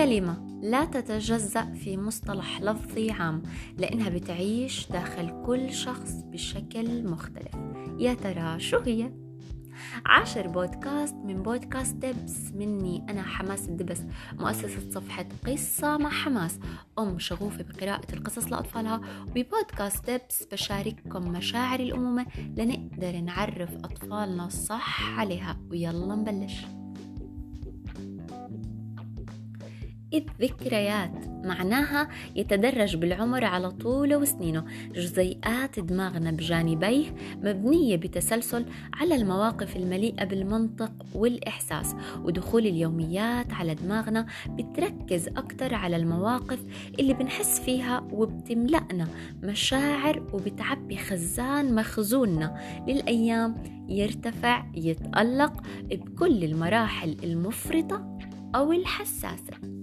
كلمة لا تتجزأ في مصطلح لفظي عام لأنها بتعيش داخل كل شخص بشكل مختلف. يا ترى شو هي؟ عاشر بودكاست من بودكاست دبس. مني أنا حماس الدبس مؤسسة صفحة قصة مع حماس. أم شغوفة بقراءة القصص لأطفالها. وببودكاست دبس بشارككم مشاعر الأمومة لنقدر نعرف أطفالنا صح عليها. ويلا نبلش. الذكريات. معناها يتدرج بالعمر على طوله وسنينه. جزيئات دماغنا بجانبيه مبنية بتسلسل على المواقف المليئة بالمنطق والإحساس. ودخول اليوميات على دماغنا بتركز أكتر على المواقف اللي بنحس فيها وبتملأنا مشاعر وبتعبي خزان مخزوننا. للأيام يرتفع يتألق بكل المراحل المفرطة أو الحساسة.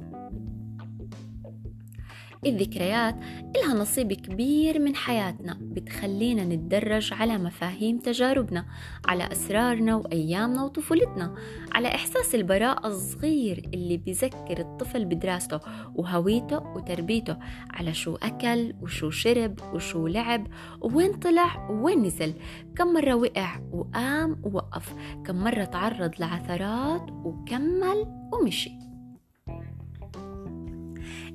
الذكريات إلها نصيب كبير من حياتنا بتخلينا نتدرج على مفاهيم تجاربنا على أسرارنا وأيامنا وطفولتنا على إحساس البراءة الصغير اللي بيذكر الطفل بدراسته وهويته وتربيته على شو أكل وشو شرب وشو لعب ووين طلع ووين نزل كم مرة وقع وقام ووقف كم مرة تعرض لعثرات وكمل ومشي.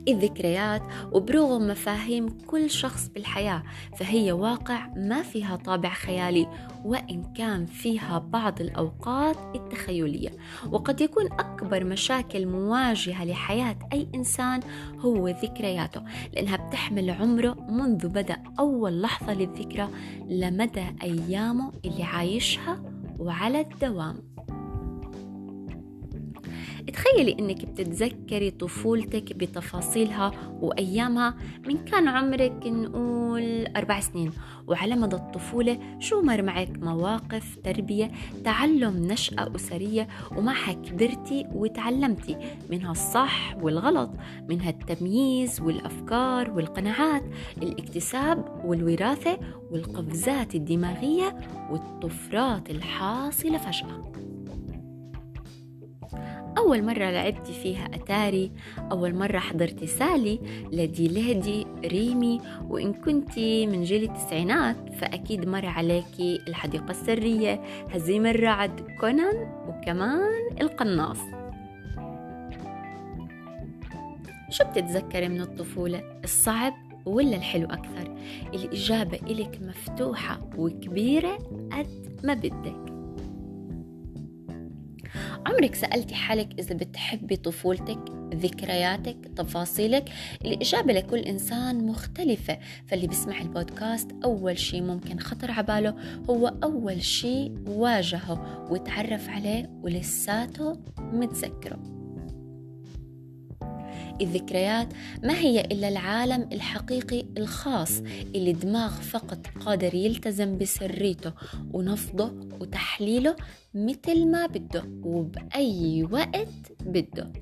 الذكريات وبرغم مفاهيم كل شخص بالحياة فهي واقع ما فيها طابع خيالي وإن كان فيها بعض الأوقات التخيلية. وقد يكون أكبر مشاكل مواجهة لحياة أي إنسان هو ذكرياته لأنها بتحمل عمره منذ بدأ أول لحظة للذكرى لمدى أيامه اللي عايشها وعلى الدوام. تخيلي إنك بتتذكري طفولتك بتفاصيلها وأيامها؟ من كان عمرك نقول أربع سنين. وعلى مدى الطفولة شو مر معك؟ مواقف تربية تعلم نشأة أسرية ومعها كبرتي وتعلمتي. منها الصح والغلط منها التمييز والأفكار والقناعات الاكتساب والوراثة والقفزات الدماغية والطفرات الحاصلة فجأة. أول مرة لعبتي فيها أتاري أول مرة حضرتي سالي لدي لهدي ريمي وإن كنتي من جيل التسعينات فأكيد مر عليكي الحديقة السرية هزيم الرعد كونان وكمان القناص شو بتتذكري من الطفولة؟ الصعب ولا الحلو أكثر؟ الإجابة إلك مفتوحة وكبيرة قد ما بدك عمرك سألتي حالك إذا بتحبي طفولتك ذكرياتك تفاصيلك؟ الإجابة لكل إنسان مختلفة فاللي بيسمع البودكاست أول شي ممكن خطر عباله هو أول شي واجهه وتعرف عليه ولساته متذكره. الذكريات ما هي إلا العالم الحقيقي الخاص اللي الدماغ فقط قادر يلتزم بسريته ونفضه وتحليله مثل ما بده وبأي وقت بده.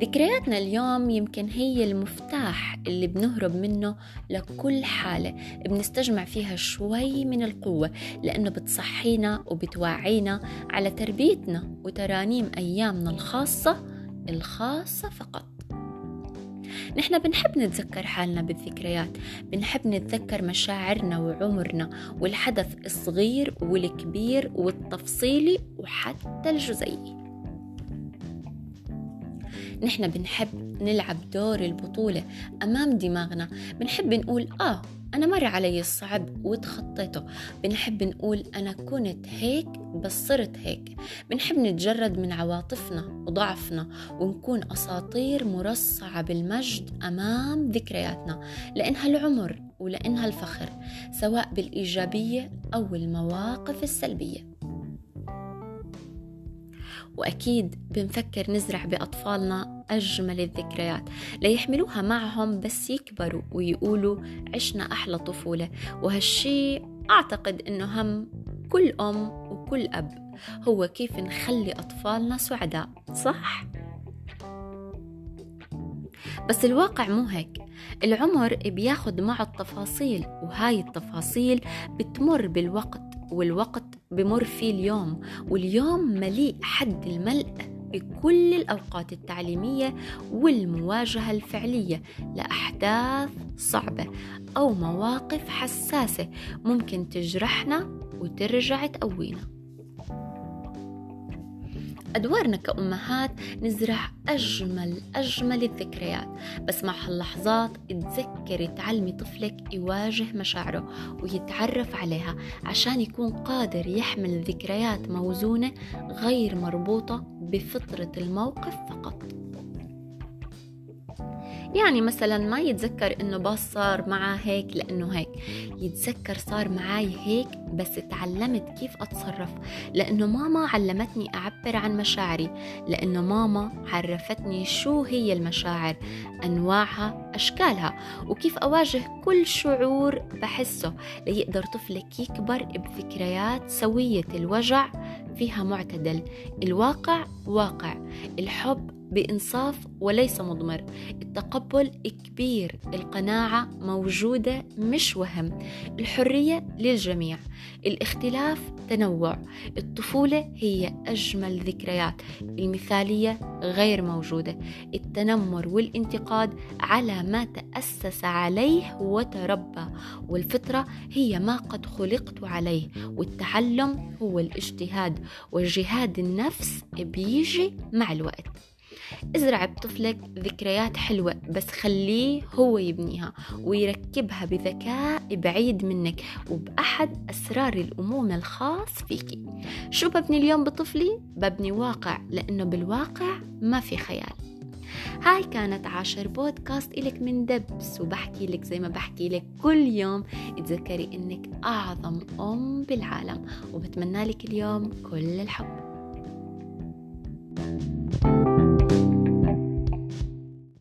ذكرياتنا اليوم يمكن هي المفتاح اللي بنهرب منه لكل حالة بنستجمع فيها شوي من القوة لأنه بتصحينا وبتوعينا على تربيتنا وترانيم أيامنا الخاصة الخاصة فقط. نحن بنحب نتذكر حالنا بالذكريات بنحب نتذكر مشاعرنا وعمرنا والحدث الصغير والكبير والتفصيلي وحتى الجزيئي نحن بنحب نلعب دور البطولة أمام دماغنا بنحب نقول آه أنا مر علي الصعب وتخطيته. بنحب نقول أنا كنت هيك بس صرت هيك. بنحب نتجرد من عواطفنا وضعفنا ونكون أساطير مرصعة بالمجد أمام ذكرياتنا لأنها العمر ولأنها الفخر سواء بالإيجابية أو المواقف السلبية. وأكيد بنفكر نزرع بأطفالنا أجمل الذكريات. ليحملوها معهم بس يكبروا ويقولوا عشنا أحلى طفولة. وهالشي أعتقد إنه هم كل أم وكل أب. هو كيف نخلي أطفالنا سعداء صح؟ بس الواقع مو هيك. العمر بياخد معه التفاصيل وهاي التفاصيل بتمر بالوقت والوقت بمر فيه اليوم واليوم مليء حد الملء بكل الأوقات التعليمية والمواجهة الفعلية لأحداث صعبة أو مواقف حساسة ممكن تجرحنا وترجع تقوينا. أدوارنا كأمهات نزرع أجمل أجمل الذكريات. بس مع هاللحظات تذكري تعلمي طفلك يواجه مشاعره ويتعرف عليها عشان يكون قادر يحمل ذكريات موزونة غير مربوطة بفطرة الموقف فقط. يعني مثلا ما يتذكر إنه باص صار معاه هيك لأنه هيك. يتذكر صار معاي هيك بس تعلمت كيف أتصرف. لأنه ماما علمتني أعبر عن مشاعري. لأنه ماما عرفتني شو هي المشاعر أنواعها أشكالها وكيف أواجه كل شعور بحسه. ليقدر طفلك يكبر بذكريات سوية. الوجع فيها معتدل. الواقع واقع. الحب بإنصاف وليس مضمر. التقبل كبير القناعة موجودة مش وهم. الحرية للجميع. الاختلاف تنوع. الطفولة هي أجمل ذكريات. المثالية غير موجودة. التنمر والانتقاد على ما تأسس عليه وتربى. والفطرة هي ما قد خلقت عليه. والتعلم هو الاجتهاد. وجهاد النفس بيجي مع الوقت. ازرع بطفلك ذكريات حلوة بس خليه هو يبنيها ويركبها بذكاء بعيد منك وبأحد أسرار الأمومة الخاص فيكي شو ببني اليوم بطفلي؟ ببني واقع لأنه بالواقع ما في خيال. هاي كانت عاشر بودكاست إلك من دبس وبحكي لك زي ما بحكي لك كل يوم. تذكري إنك أعظم أم بالعالم وبتمنى لك اليوم كل الحب.